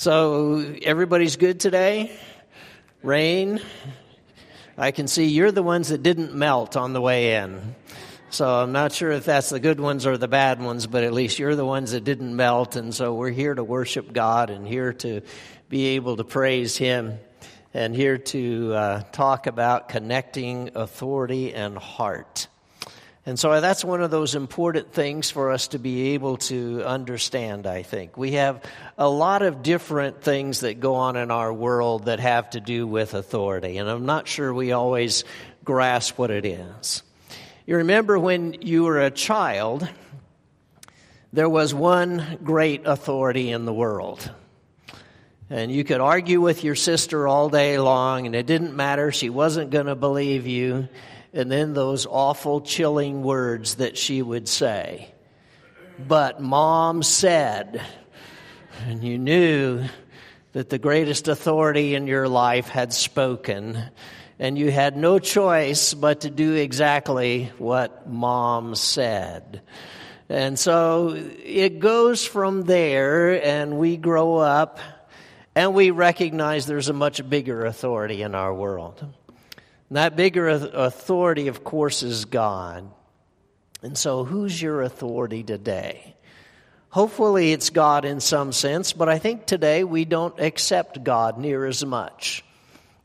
So, everybody's good today? Rain? I can see you're the ones that didn't melt on the way in. So, I'm not sure if that's the good ones or the bad ones, but at least you're the ones that didn't melt. And so, we're here to worship God and here to be able to praise Him and here to uh, talk about connecting authority and heart. And so that's one of those important things for us to be able to understand, I think. We have a lot of different things that go on in our world that have to do with authority, and I'm not sure we always grasp what it is. You remember when you were a child, there was one great authority in the world. And you could argue with your sister all day long, and it didn't matter. She wasn't going to believe you and then those awful, chilling words that she would say. But mom said, and you knew that the greatest authority in your life had spoken, and you had no choice but to do exactly what mom said. And so it goes from there, and we grow up, and we recognize there's a much bigger authority in our world. And that bigger authority, of course, is God. And so, who's your authority today? Hopefully, it's God in some sense, but I think today we don't accept God near as much.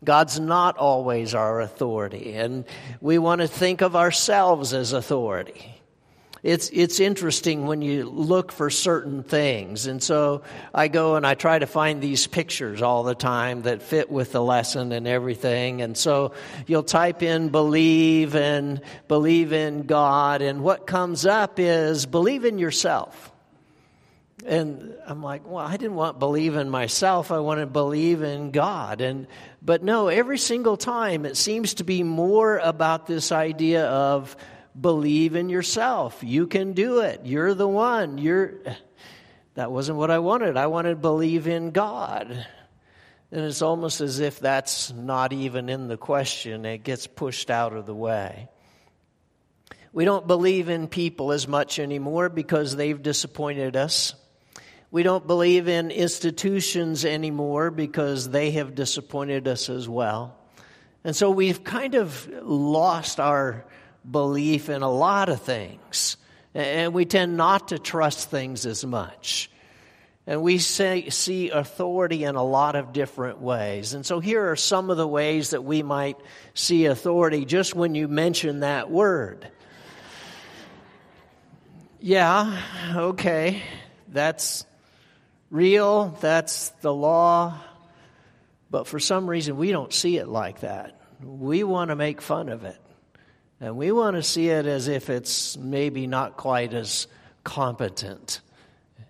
God's not always our authority, and we want to think of ourselves as authority it's it's interesting when you look for certain things. And so I go and I try to find these pictures all the time that fit with the lesson and everything. And so you'll type in believe and believe in God and what comes up is believe in yourself. And I'm like, well, I didn't want believe in myself. I want to believe in God. And but no, every single time it seems to be more about this idea of believe in yourself. You can do it. You're the one. You're that wasn't what I wanted. I wanted to believe in God. And it's almost as if that's not even in the question. It gets pushed out of the way. We don't believe in people as much anymore because they've disappointed us. We don't believe in institutions anymore because they have disappointed us as well. And so we've kind of lost our belief in a lot of things. And we tend not to trust things as much. And we say, see authority in a lot of different ways. And so here are some of the ways that we might see authority just when you mention that word. Yeah, okay, that's real, that's the law. But for some reason, we don't see it like that. We want to make fun of it. And we want to see it as if it's maybe not quite as competent.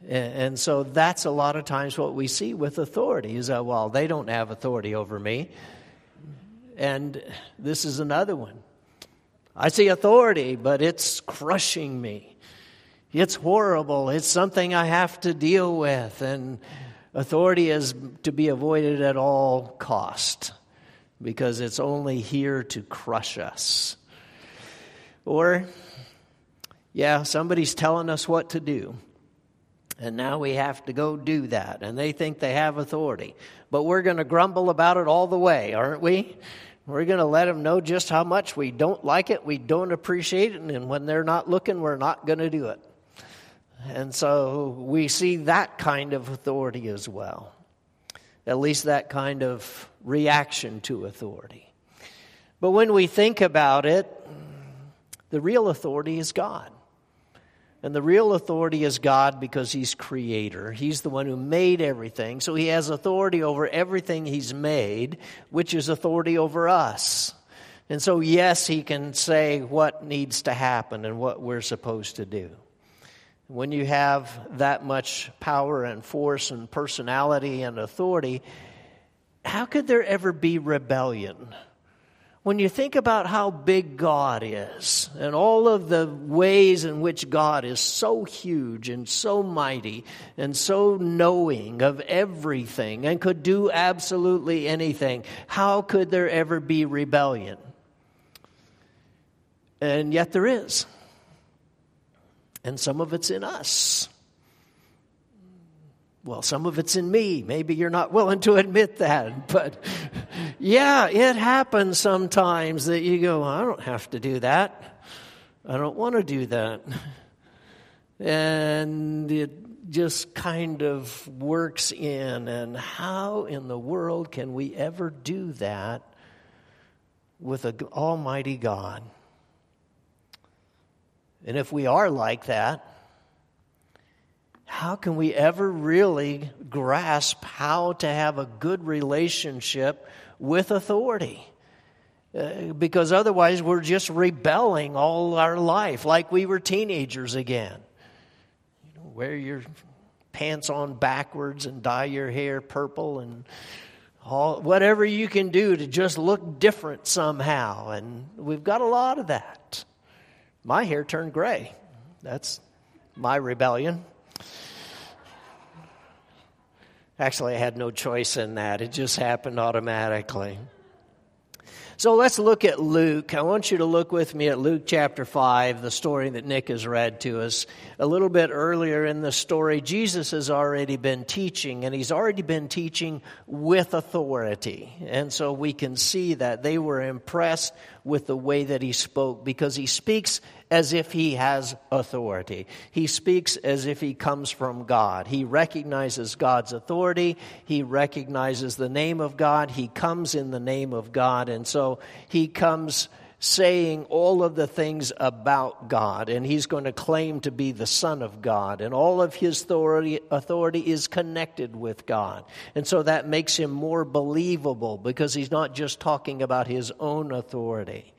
And so that's a lot of times what we see with authority is that, well, they don't have authority over me. And this is another one. I see authority, but it's crushing me. It's horrible. It's something I have to deal with. And authority is to be avoided at all cost because it's only here to crush us. Or, yeah, somebody's telling us what to do. And now we have to go do that. And they think they have authority. But we're going to grumble about it all the way, aren't we? We're going to let them know just how much we don't like it, we don't appreciate it, and when they're not looking, we're not going to do it. And so we see that kind of authority as well. At least that kind of reaction to authority. But when we think about it, the real authority is God. And the real authority is God because He's creator. He's the one who made everything. So He has authority over everything He's made, which is authority over us. And so, yes, He can say what needs to happen and what we're supposed to do. When you have that much power and force and personality and authority, how could there ever be rebellion? When you think about how big God is and all of the ways in which God is so huge and so mighty and so knowing of everything and could do absolutely anything, how could there ever be rebellion? And yet there is. And some of it's in us. Well, some of it's in me. Maybe you're not willing to admit that, but yeah, it happens sometimes that you go, I don't have to do that. I don't want to do that. And it just kind of works in. And how in the world can we ever do that with an almighty God? And if we are like that, how can we ever really grasp how to have a good relationship with authority? Uh, because otherwise, we're just rebelling all our life like we were teenagers again. You know, wear your pants on backwards and dye your hair purple and all, whatever you can do to just look different somehow. And we've got a lot of that. My hair turned gray. That's my rebellion. Actually, I had no choice in that, it just happened automatically. So let's look at Luke. I want you to look with me at Luke chapter 5, the story that Nick has read to us. A little bit earlier in the story, Jesus has already been teaching, and he's already been teaching with authority. And so we can see that they were impressed with the way that he spoke because he speaks as if he has authority. He speaks as if he comes from God. He recognizes God's authority. He recognizes the name of God. He comes in the name of God. And so he comes saying all of the things about God, and he's going to claim to be the Son of God, and all of his authority, authority is connected with God. And so that makes him more believable because he's not just talking about his own authority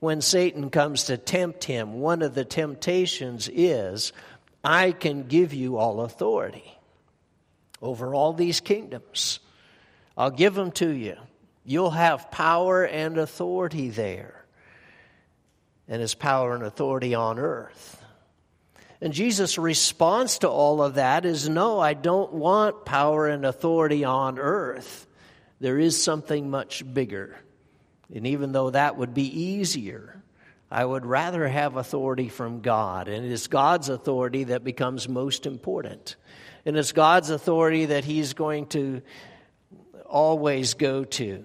when Satan comes to tempt him, one of the temptations is, I can give you all authority over all these kingdoms. I'll give them to you. You'll have power and authority there. And his power and authority on earth. And Jesus' response to all of that is no, I don't want power and authority on earth. There is something much bigger. And even though that would be easier, I would rather have authority from God. And it is God's authority that becomes most important. And it's God's authority that He's going to always go to.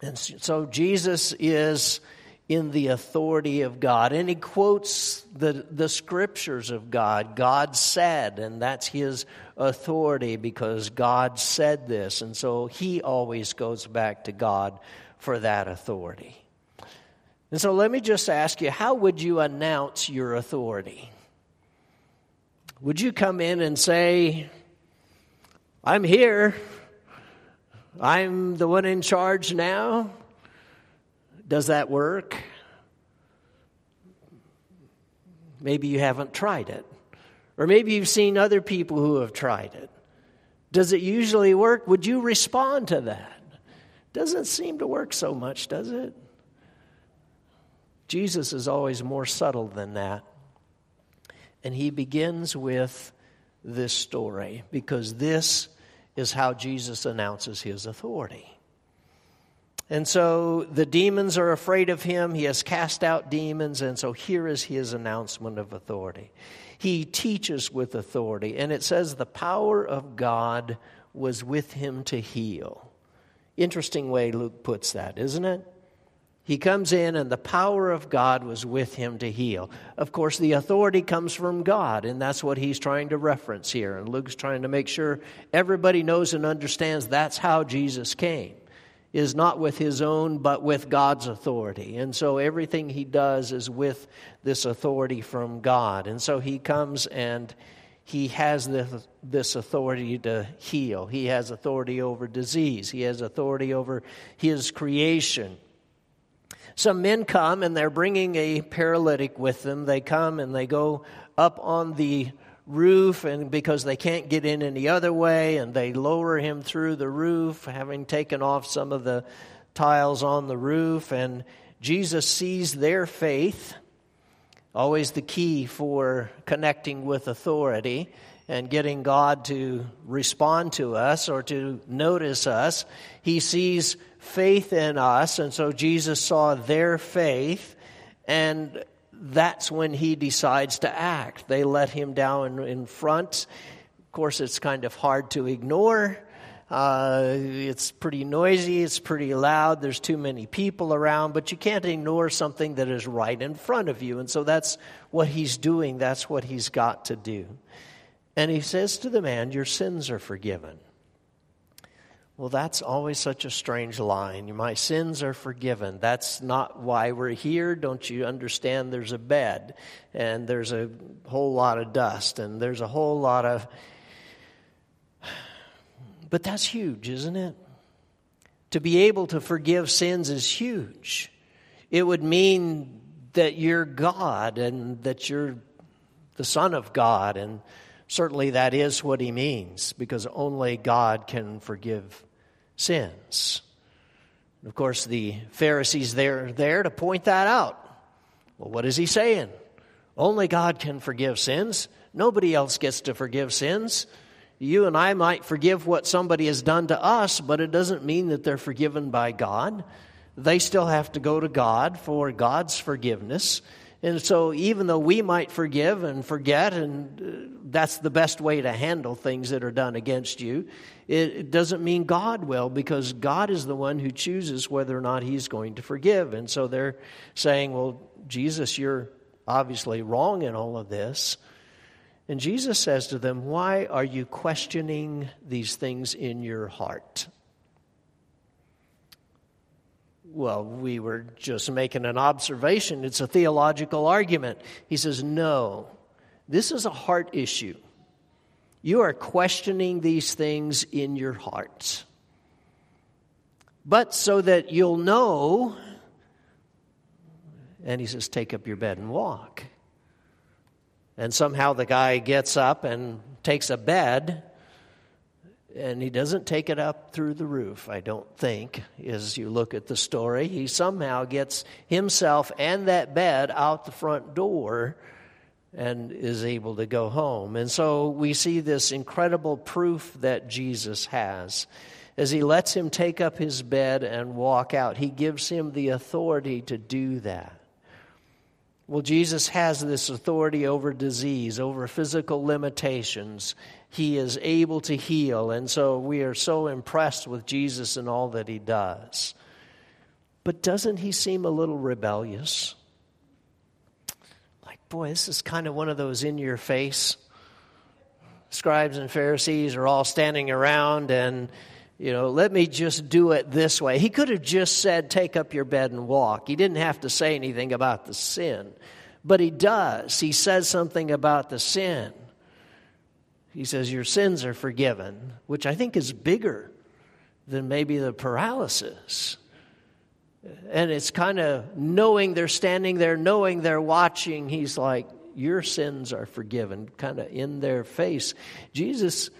And so Jesus is in the authority of God. And he quotes the, the scriptures of God. God said, and that's his authority because God said this. And so he always goes back to God for that authority. And so let me just ask you how would you announce your authority? Would you come in and say, I'm here, I'm the one in charge now? Does that work? Maybe you haven't tried it. Or maybe you've seen other people who have tried it. Does it usually work? Would you respond to that? Doesn't seem to work so much, does it? Jesus is always more subtle than that. And he begins with this story because this is how Jesus announces his authority. And so the demons are afraid of him. He has cast out demons. And so here is his announcement of authority. He teaches with authority. And it says, The power of God was with him to heal. Interesting way Luke puts that, isn't it? He comes in, and the power of God was with him to heal. Of course, the authority comes from God, and that's what he's trying to reference here. And Luke's trying to make sure everybody knows and understands that's how Jesus came, is not with his own, but with God's authority. And so everything he does is with this authority from God. And so he comes and he has this, this authority to heal. He has authority over disease. He has authority over his creation. Some men come and they're bringing a paralytic with them. They come and they go up on the roof and because they can't get in any other way and they lower him through the roof having taken off some of the tiles on the roof and Jesus sees their faith Always the key for connecting with authority and getting God to respond to us or to notice us. He sees faith in us, and so Jesus saw their faith, and that's when he decides to act. They let him down in front, Of course, it's kind of hard to ignore. Uh, it's pretty noisy, it's pretty loud, there's too many people around, but you can't ignore something that is right in front of you. And so that's what he's doing, that's what he's got to do. And he says to the man, Your sins are forgiven. Well, that's always such a strange line. My sins are forgiven. That's not why we're here. Don't you understand? There's a bed, and there's a whole lot of dust, and there's a whole lot of but that's huge, isn't it? To be able to forgive sins is huge. It would mean that you're God and that you're the Son of God, and certainly that is what he means because only God can forgive sins. Of course, the Pharisees they're there to point that out. Well, what is he saying? Only God can forgive sins. Nobody else gets to forgive sins. You and I might forgive what somebody has done to us, but it doesn't mean that they're forgiven by God. They still have to go to God for God's forgiveness. And so, even though we might forgive and forget, and uh, that's the best way to handle things that are done against you, it doesn't mean God will, because God is the one who chooses whether or not He's going to forgive. And so they're saying, Well, Jesus, you're obviously wrong in all of this. And Jesus says to them, Why are you questioning these things in your heart? Well, we were just making an observation. It's a theological argument. He says, No, this is a heart issue. You are questioning these things in your hearts. But so that you'll know, and he says, Take up your bed and walk. And somehow the guy gets up and takes a bed, and he doesn't take it up through the roof, I don't think, as you look at the story. He somehow gets himself and that bed out the front door and is able to go home. And so we see this incredible proof that Jesus has. As he lets him take up his bed and walk out, he gives him the authority to do that. Well, Jesus has this authority over disease, over physical limitations. He is able to heal. And so we are so impressed with Jesus and all that he does. But doesn't he seem a little rebellious? Like, boy, this is kind of one of those in your face. Scribes and Pharisees are all standing around and you know, let me just do it this way. He could have just said, take up your bed and walk. He didn't have to say anything about the sin. But he does. He says something about the sin. He says, Your sins are forgiven, which I think is bigger than maybe the paralysis. And it's kind of knowing they're standing there, knowing they're watching. He's like, Your sins are forgiven, kind of in their face. Jesus,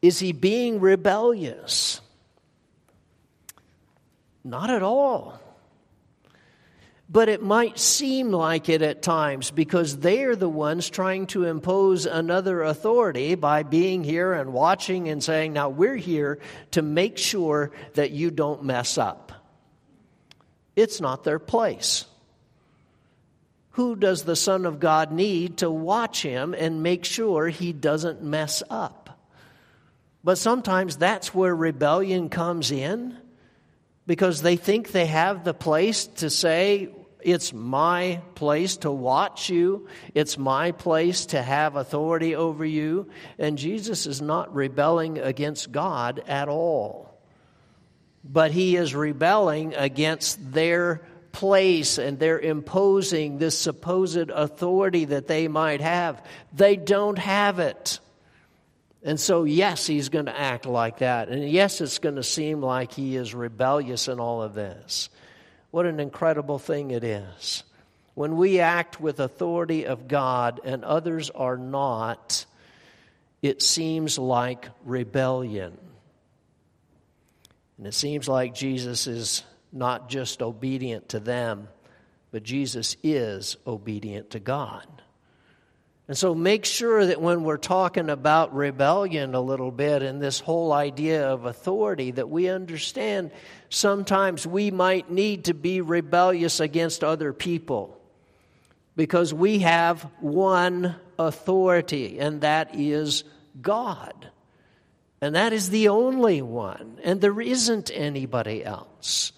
is he being rebellious? Not at all. But it might seem like it at times because they are the ones trying to impose another authority by being here and watching and saying, Now we're here to make sure that you don't mess up. It's not their place. Who does the Son of God need to watch him and make sure he doesn't mess up? But sometimes that's where rebellion comes in because they think they have the place to say, it's my place to watch you. It's my place to have authority over you. And Jesus is not rebelling against God at all. But he is rebelling against their place and they're imposing this supposed authority that they might have. They don't have it. And so, yes, he's going to act like that. And yes, it's going to seem like he is rebellious in all of this. What an incredible thing it is. When we act with authority of God and others are not, it seems like rebellion. And it seems like Jesus is not just obedient to them, but Jesus is obedient to God. And so make sure that when we're talking about rebellion a little bit and this whole idea of authority, that we understand sometimes we might need to be rebellious against other people because we have one authority, and that is God. And that is the only one. And there isn't anybody else.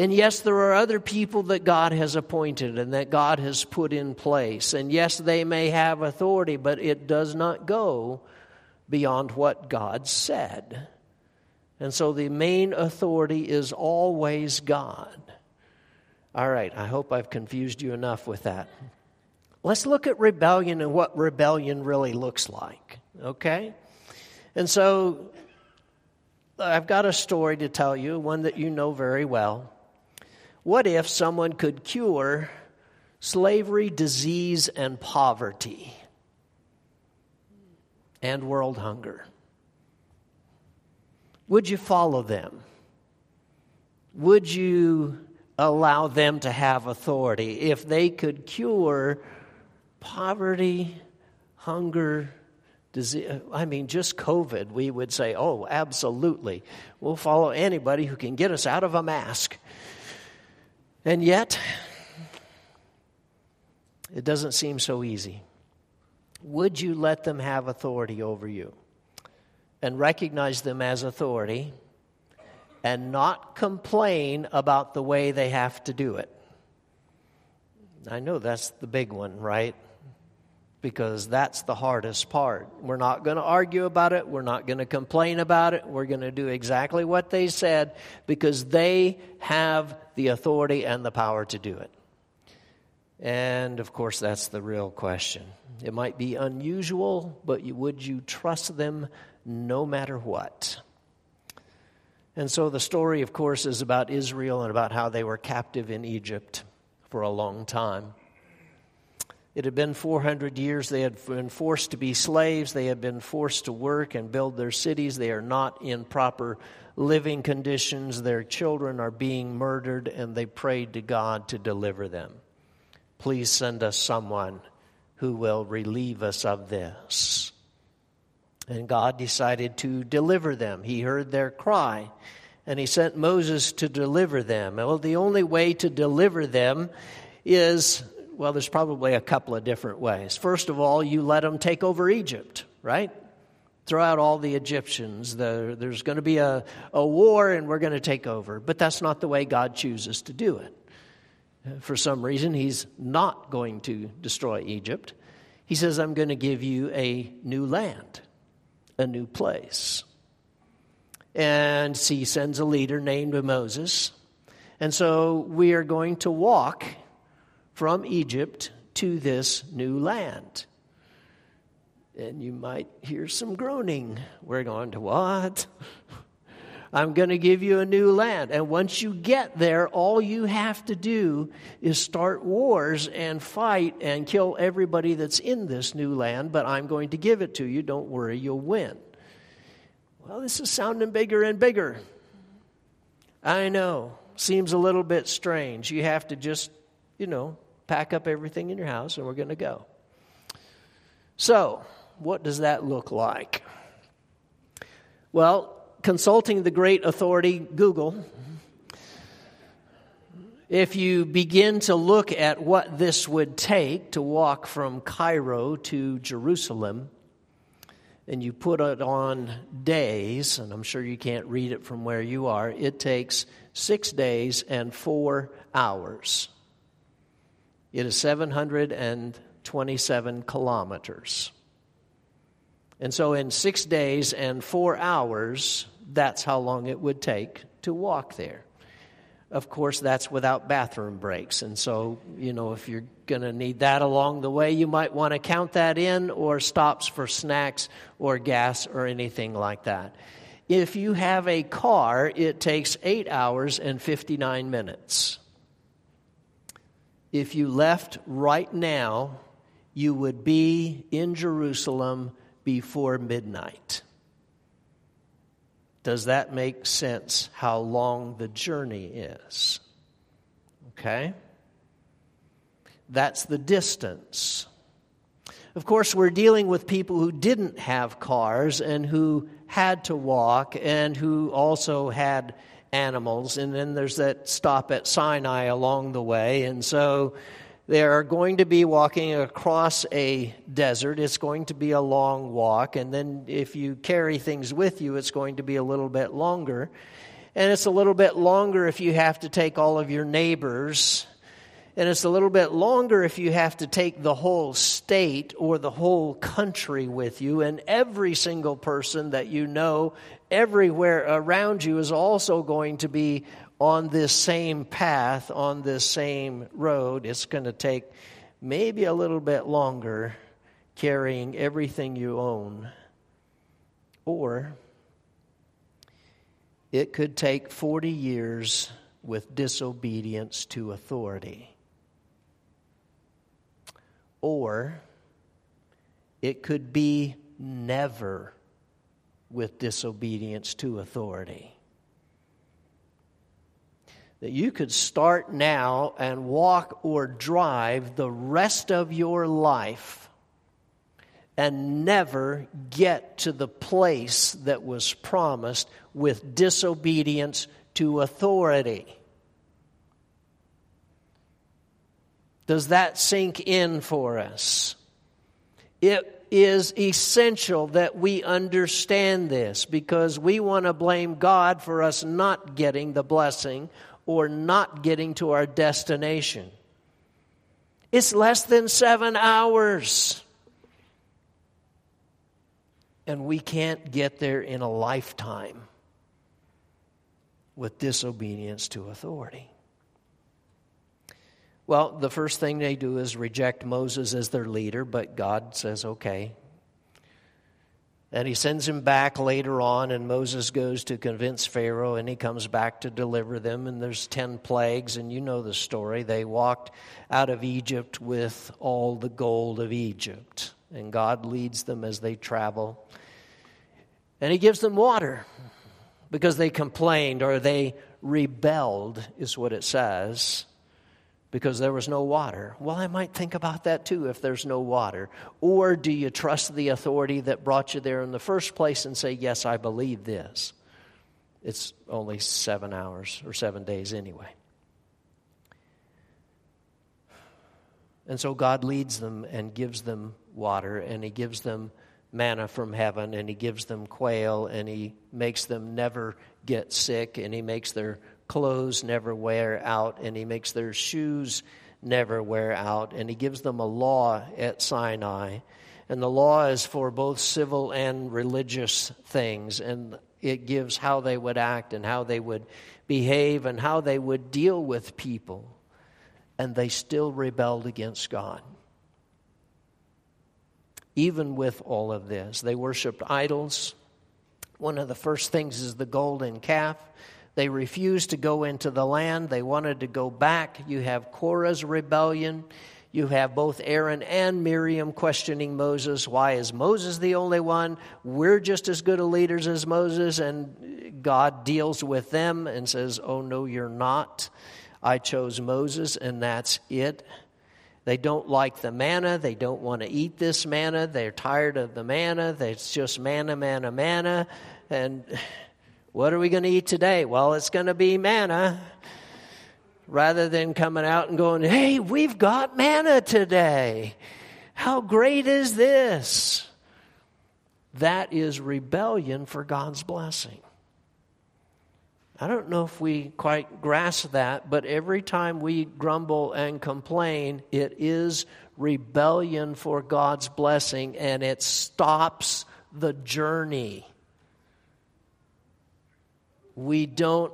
And yes, there are other people that God has appointed and that God has put in place. And yes, they may have authority, but it does not go beyond what God said. And so the main authority is always God. All right, I hope I've confused you enough with that. Let's look at rebellion and what rebellion really looks like, okay? And so I've got a story to tell you, one that you know very well. What if someone could cure slavery, disease, and poverty and world hunger? Would you follow them? Would you allow them to have authority if they could cure poverty, hunger, disease? I mean, just COVID, we would say, oh, absolutely. We'll follow anybody who can get us out of a mask. And yet, it doesn't seem so easy. Would you let them have authority over you and recognize them as authority and not complain about the way they have to do it? I know that's the big one, right? Because that's the hardest part. We're not going to argue about it. We're not going to complain about it. We're going to do exactly what they said because they have the authority and the power to do it. And of course, that's the real question. It might be unusual, but would you trust them no matter what? And so the story, of course, is about Israel and about how they were captive in Egypt for a long time. It had been 400 years. They had been forced to be slaves. They had been forced to work and build their cities. They are not in proper living conditions. Their children are being murdered, and they prayed to God to deliver them. Please send us someone who will relieve us of this. And God decided to deliver them. He heard their cry, and He sent Moses to deliver them. Well, the only way to deliver them is well, there's probably a couple of different ways. First of all, you let them take over Egypt, right? Throw out all the Egyptians. The, there's going to be a, a war and we're going to take over. But that's not the way God chooses to do it. For some reason, He's not going to destroy Egypt. He says, I'm going to give you a new land, a new place. And He sends a leader named Moses. And so we are going to walk from Egypt to this new land. And you might hear some groaning. We're going to what? I'm going to give you a new land. And once you get there, all you have to do is start wars and fight and kill everybody that's in this new land, but I'm going to give it to you. Don't worry, you'll win. Well, this is sounding bigger and bigger. I know. Seems a little bit strange. You have to just, you know, pack up everything in your house and we're going to go. So, what does that look like? Well, consulting the great authority Google, if you begin to look at what this would take to walk from Cairo to Jerusalem, and you put it on days, and I'm sure you can't read it from where you are, it takes six days and four hours. It is 727 kilometers. And so, in six days and four hours, that's how long it would take to walk there. Of course, that's without bathroom breaks. And so, you know, if you're going to need that along the way, you might want to count that in or stops for snacks or gas or anything like that. If you have a car, it takes eight hours and 59 minutes if you left right now, you would be in Jerusalem before midnight. Does that make sense how long the journey is? Okay? That's the distance. Of course, we're dealing with people who didn't have cars and who had to walk and who also had animals. And then there's that stop at Sinai along the way. And so They are going to be walking across a desert. It's going to be a long walk. And then if you carry things with you, it's going to be a little bit longer. And it's a little bit longer if you have to take all of your neighbors. And it's a little bit longer if you have to take the whole state or the whole country with you. And every single person that you know everywhere around you is also going to be on this same path, on this same road. It's going to take maybe a little bit longer carrying everything you own. Or it could take 40 years with disobedience to authority. Or it could be never with disobedience to authority that you could start now and walk or drive the rest of your life and never get to the place that was promised with disobedience to authority. Does that sink in for us? It is essential that we understand this because we want to blame God for us not getting the blessing or not getting to our destination. It's less than seven hours. And we can't get there in a lifetime with disobedience to authority. Well, the first thing they do is reject Moses as their leader, but God says, okay, and he sends him back later on, and Moses goes to convince Pharaoh, and he comes back to deliver them. And there's 10 plagues, and you know the story. They walked out of Egypt with all the gold of Egypt, and God leads them as they travel. And he gives them water because they complained or they rebelled, is what it says because there was no water. Well, I might think about that too if there's no water. Or do you trust the authority that brought you there in the first place and say, Yes, I believe this? It's only seven hours or seven days anyway. And so God leads them and gives them water, and He gives them manna from heaven, and He gives them quail, and He makes them never get sick, and He makes their clothes never wear out, and he makes their shoes never wear out, and he gives them a law at Sinai. And the law is for both civil and religious things, and it gives how they would act and how they would behave and how they would deal with people. And they still rebelled against God. Even with all of this, they worshiped idols. One of the first things is the golden calf. They refused to go into the land. They wanted to go back. You have Korah's rebellion. You have both Aaron and Miriam questioning Moses. Why is Moses the only one? We're just as good a leaders as Moses. And God deals with them and says, Oh, no, you're not. I chose Moses, and that's it. They don't like the manna. They don't want to eat this manna. They're tired of the manna. It's just manna, manna, manna. And what are we going to eat today? Well, it's going to be manna. Rather than coming out and going, hey, we've got manna today. How great is this? That is rebellion for God's blessing. I don't know if we quite grasp that, but every time we grumble and complain, it is rebellion for God's blessing and it stops the journey we don't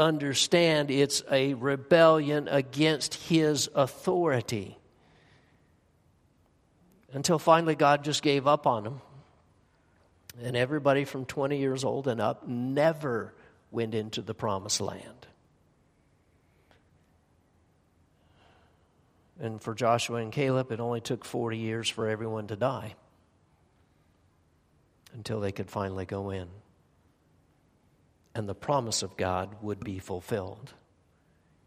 understand it's a rebellion against his authority. Until finally, God just gave up on them. And everybody from 20 years old and up never went into the promised land. And for Joshua and Caleb, it only took 40 years for everyone to die until they could finally go in and the promise of God would be fulfilled.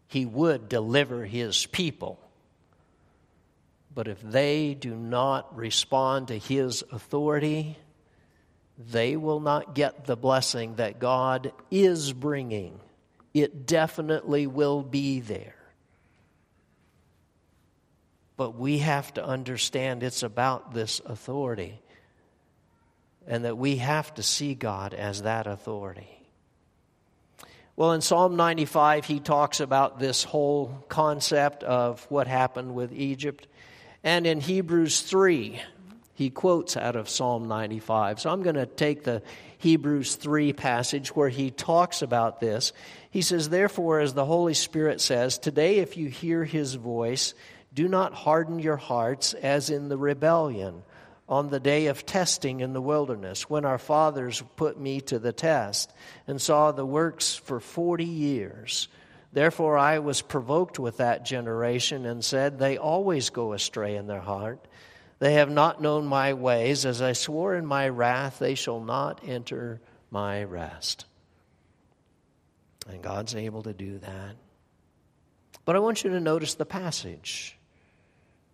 He would deliver his people. But if they do not respond to his authority, they will not get the blessing that God is bringing. It definitely will be there. But we have to understand it's about this authority and that we have to see God as that authority. Well, in Psalm 95, he talks about this whole concept of what happened with Egypt. And in Hebrews 3, he quotes out of Psalm 95. So I'm going to take the Hebrews 3 passage where he talks about this. He says, Therefore, as the Holy Spirit says, today if you hear his voice, do not harden your hearts as in the rebellion on the day of testing in the wilderness, when our fathers put me to the test and saw the works for forty years. Therefore I was provoked with that generation and said, They always go astray in their heart. They have not known my ways. As I swore in my wrath, they shall not enter my rest. And God's able to do that. But I want you to notice the passage.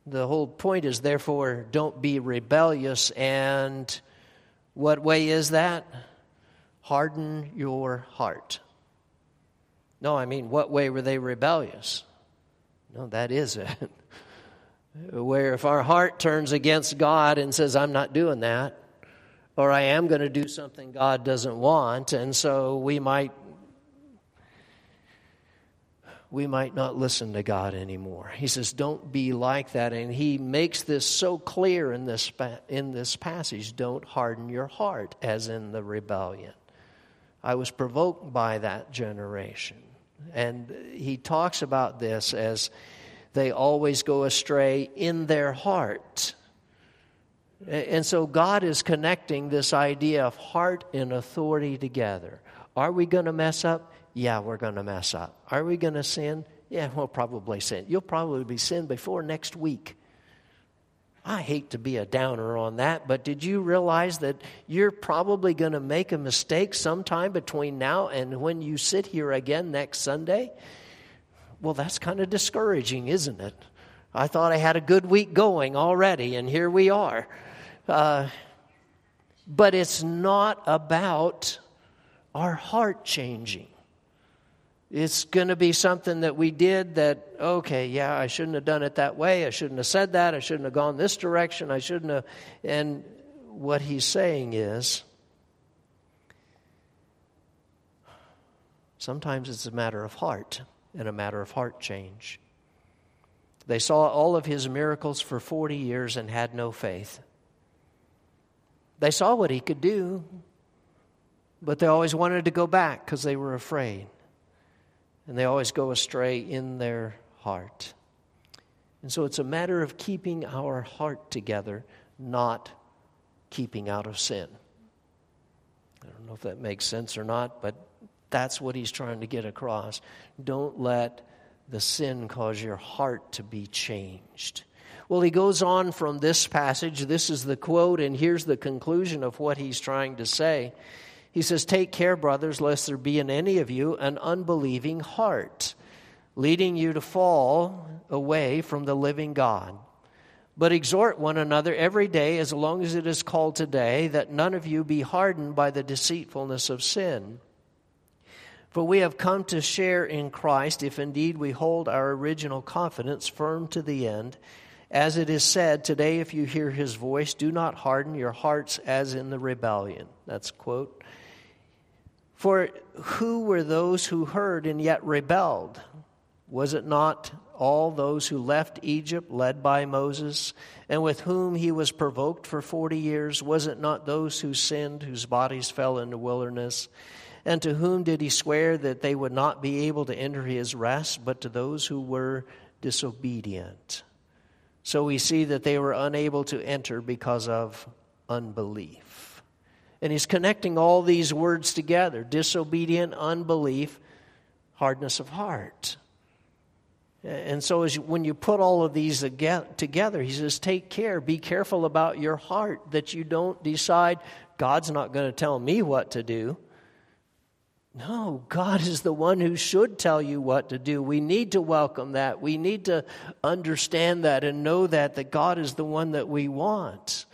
The whole point is, therefore, don't be rebellious. And what way is that? Harden your heart. No, I mean, what way were they rebellious? No, that is it. Where if our heart turns against God and says, I'm not doing that, or I am going to do something God doesn't want, and so we might we might not listen to God anymore. He says, Don't be like that. And he makes this so clear in this, in this passage don't harden your heart, as in the rebellion. I was provoked by that generation. And he talks about this as they always go astray in their heart. And so God is connecting this idea of heart and authority together. Are we going to mess up? yeah, we're going to mess up. Are we going to sin? Yeah, we'll probably sin. You'll probably be sin before next week. I hate to be a downer on that, but did you realize that you're probably going to make a mistake sometime between now and when you sit here again next Sunday? Well, that's kind of discouraging, isn't it? I thought I had a good week going already, and here we are. Uh, but it's not about our heart changing. It's going to be something that we did that, okay, yeah, I shouldn't have done it that way. I shouldn't have said that. I shouldn't have gone this direction. I shouldn't have. And what he's saying is sometimes it's a matter of heart and a matter of heart change. They saw all of his miracles for 40 years and had no faith. They saw what he could do, but they always wanted to go back because they were afraid and they always go astray in their heart. And so it's a matter of keeping our heart together, not keeping out of sin. I don't know if that makes sense or not, but that's what he's trying to get across. Don't let the sin cause your heart to be changed. Well, he goes on from this passage. This is the quote, and here's the conclusion of what he's trying to say. He says, Take care, brothers, lest there be in any of you an unbelieving heart, leading you to fall away from the living God. But exhort one another every day, as long as it is called today, that none of you be hardened by the deceitfulness of sin. For we have come to share in Christ, if indeed we hold our original confidence firm to the end. As it is said, Today, if you hear his voice, do not harden your hearts as in the rebellion. That's quote. For who were those who heard and yet rebelled? Was it not all those who left Egypt, led by Moses, and with whom he was provoked for forty years? Was it not those who sinned, whose bodies fell in the wilderness? And to whom did he swear that they would not be able to enter his rest, but to those who were disobedient? So we see that they were unable to enter because of unbelief. And he's connecting all these words together disobedient, unbelief, hardness of heart. And so, as you, when you put all of these together, he says, Take care, be careful about your heart that you don't decide, God's not going to tell me what to do. No, God is the one who should tell you what to do. We need to welcome that. We need to understand that and know that, that God is the one that we want.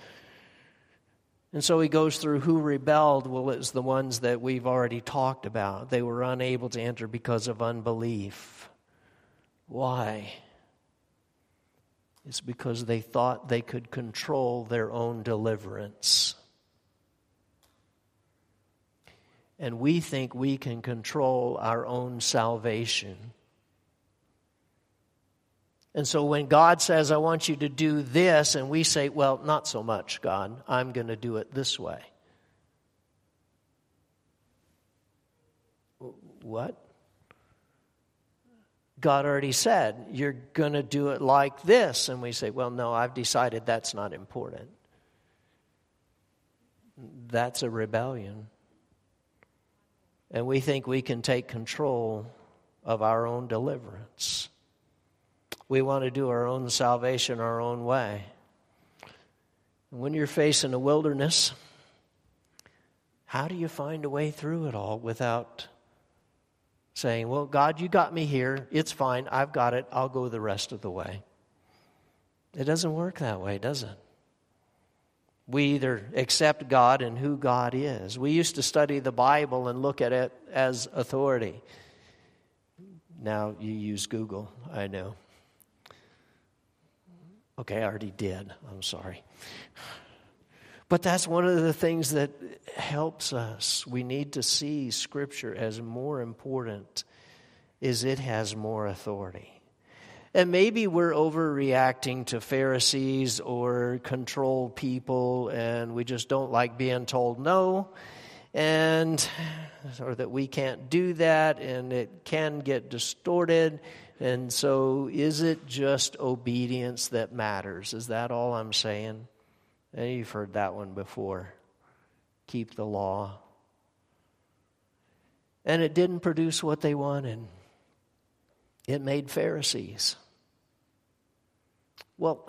And so he goes through who rebelled. Well, it's the ones that we've already talked about. They were unable to enter because of unbelief. Why? It's because they thought they could control their own deliverance. And we think we can control our own salvation. And so when God says, I want you to do this, and we say, Well, not so much, God, I'm going to do it this way. What? God already said, You're going to do it like this. And we say, Well, no, I've decided that's not important. That's a rebellion. And we think we can take control of our own deliverance. We want to do our own salvation our own way. When you're facing a wilderness, how do you find a way through it all without saying, Well, God, you got me here. It's fine. I've got it. I'll go the rest of the way. It doesn't work that way, does it? We either accept God and who God is. We used to study the Bible and look at it as authority. Now you use Google, I know. Okay, I already did. I'm sorry. But that's one of the things that helps us. We need to see Scripture as more important, is it has more authority. And maybe we're overreacting to Pharisees or control people, and we just don't like being told no, and or that we can't do that, and it can get distorted. And so, is it just obedience that matters? Is that all I'm saying? And you've heard that one before. Keep the law. And it didn't produce what they wanted. It made Pharisees. Well,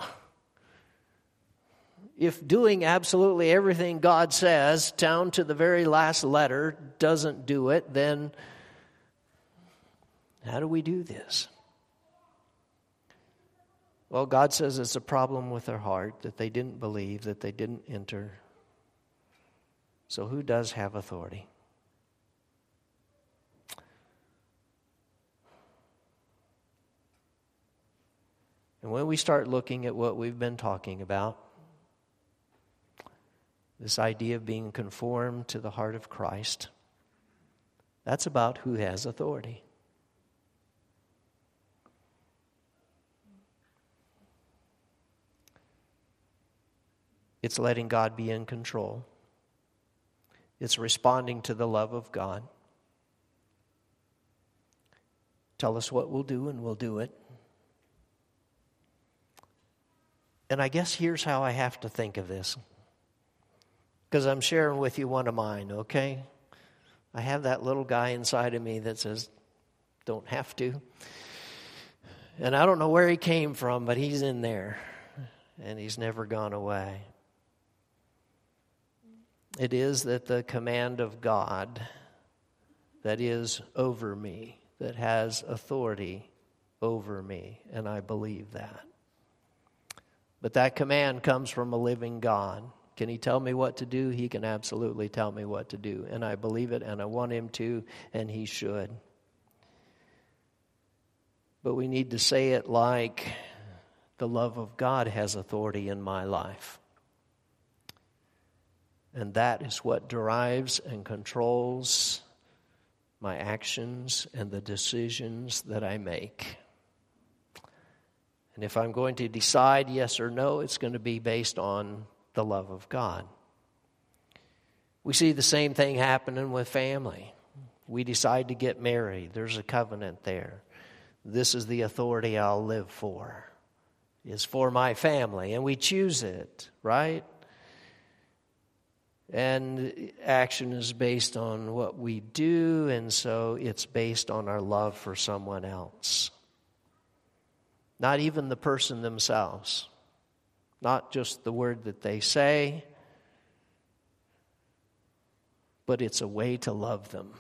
if doing absolutely everything God says, down to the very last letter, doesn't do it, then how do we do this? Well, God says it's a problem with their heart that they didn't believe, that they didn't enter. So, who does have authority? And when we start looking at what we've been talking about, this idea of being conformed to the heart of Christ, that's about who has authority. It's letting God be in control. It's responding to the love of God. Tell us what we'll do, and we'll do it. And I guess here's how I have to think of this. Because I'm sharing with you one of mine, okay? I have that little guy inside of me that says, don't have to. And I don't know where he came from, but he's in there. And he's never gone away. It is that the command of God that is over me, that has authority over me, and I believe that. But that command comes from a living God. Can He tell me what to do? He can absolutely tell me what to do. And I believe it, and I want Him to, and He should. But we need to say it like the love of God has authority in my life. And that is what drives and controls my actions and the decisions that I make. And if I'm going to decide yes or no, it's going to be based on the love of God. We see the same thing happening with family. We decide to get married, there's a covenant there. This is the authority I'll live for, is for my family. And we choose it, right? And action is based on what we do, and so it's based on our love for someone else not even the person themselves, not just the word that they say, but it's a way to love them.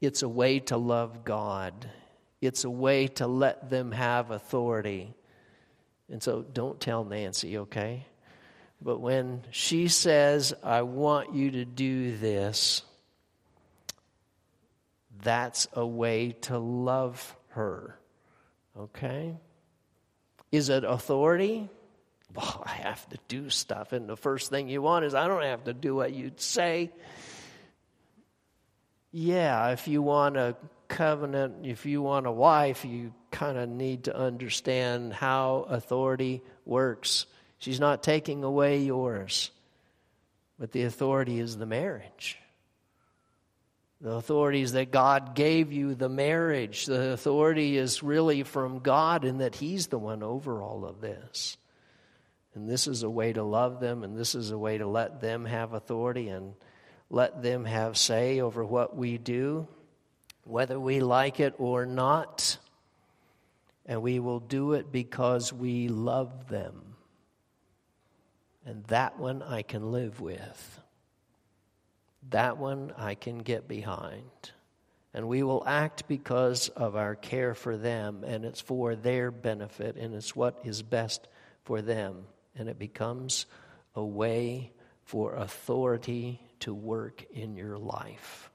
It's a way to love God. It's a way to let them have authority. And so don't tell Nancy, okay? But when she says, I want you to do this, that's a way to love her. Okay? Is it authority? Well, I have to do stuff. And the first thing you want is, I don't have to do what you say. Yeah, if you want a covenant, if you want a wife, you kind of need to understand how authority works. She's not taking away yours, but the authority is the marriage. The authority is that God gave you the marriage. The authority is really from God in that He's the one over all of this. And this is a way to love them, and this is a way to let them have authority and let them have say over what we do, whether we like it or not. And we will do it because we love them. And that one I can live with. That one I can get behind. And we will act because of our care for them, and it's for their benefit, and it's what is best for them. And it becomes a way for authority to work in your life.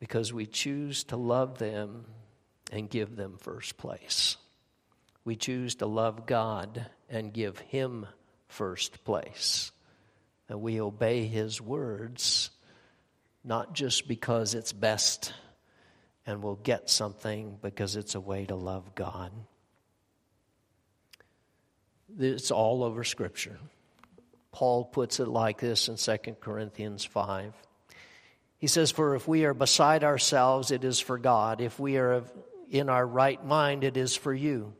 Because we choose to love them and give them first place. We choose to love God and give Him first place that we obey His words, not just because it's best and we'll get something, because it's a way to love God. It's all over Scripture. Paul puts it like this in 2 Corinthians 5. He says, For if we are beside ourselves, it is for God. If we are in our right mind, it is for you.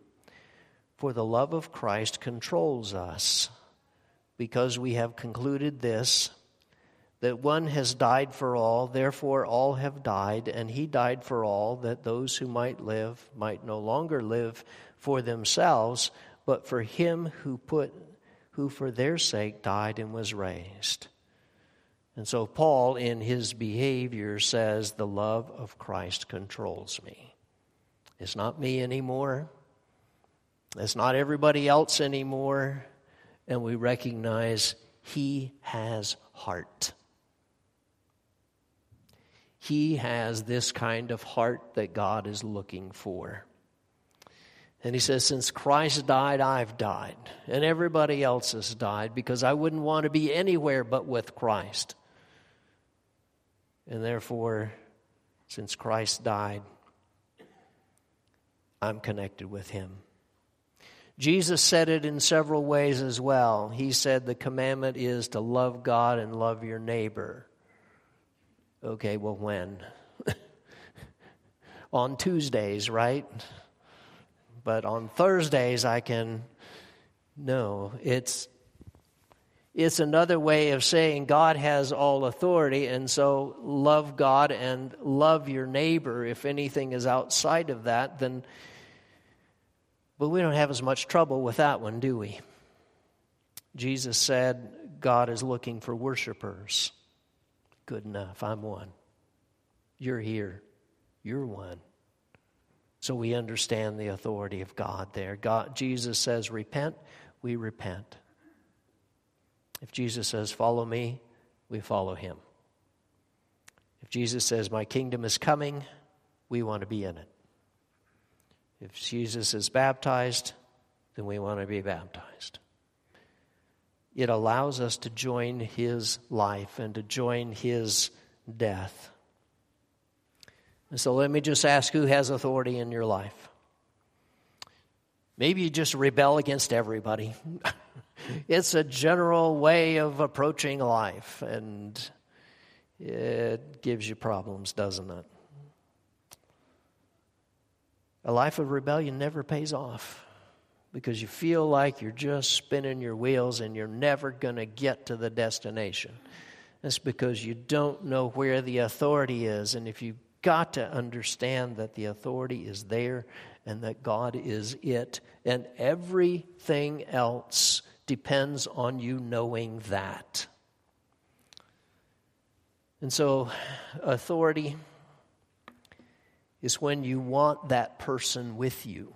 For the love of Christ controls us because we have concluded this that one has died for all, therefore all have died, and he died for all, that those who might live might no longer live for themselves, but for him who put who for their sake died and was raised. And so Paul in his behavior says the love of Christ controls me. It's not me anymore. It's not everybody else anymore and we recognize He has heart. He has this kind of heart that God is looking for. And he says, Since Christ died, I've died. And everybody else has died because I wouldn't want to be anywhere but with Christ. And therefore, since Christ died, I'm connected with him. Jesus said it in several ways as well. He said the commandment is to love God and love your neighbor. Okay, well, when? on Tuesdays, right? But on Thursdays, I can. No, it's it's another way of saying God has all authority, and so love God and love your neighbor. If anything is outside of that, then but we don't have as much trouble with that one, do we? Jesus said, God is looking for worshipers. Good enough. I'm one. You're here. You're one. So we understand the authority of God there. God, Jesus says, repent, we repent. If Jesus says, follow me, we follow him. If Jesus says, my kingdom is coming, we want to be in it. If Jesus is baptized, then we want to be baptized. It allows us to join his life and to join his death. And so let me just ask who has authority in your life? Maybe you just rebel against everybody. it's a general way of approaching life, and it gives you problems, doesn't it? A life of rebellion never pays off because you feel like you're just spinning your wheels and you're never going to get to the destination. That's because you don't know where the authority is. And if you've got to understand that the authority is there and that God is it, and everything else depends on you knowing that. And so, authority is when you want that person with you.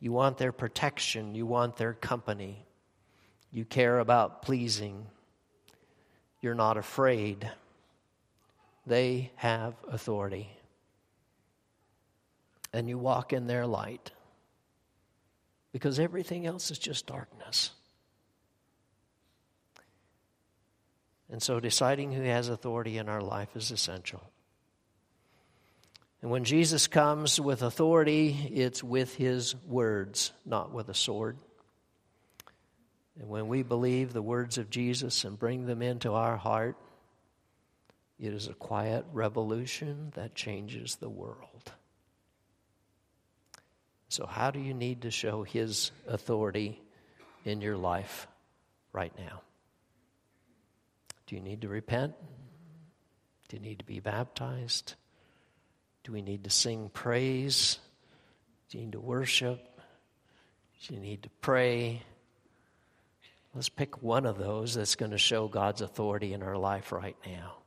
You want their protection, you want their company, you care about pleasing, you're not afraid. They have authority. And you walk in their light. because everything else is just darkness. And so deciding who has authority in our life is essential. And when Jesus comes with authority, it's with his words, not with a sword. And when we believe the words of Jesus and bring them into our heart, it is a quiet revolution that changes the world. So, how do you need to show His authority in your life right now? Do you need to repent? Do you need to be baptized? Do we need to sing praise? Do you need to worship? Do you need to pray? Let's pick one of those that's going to show God's authority in our life right now.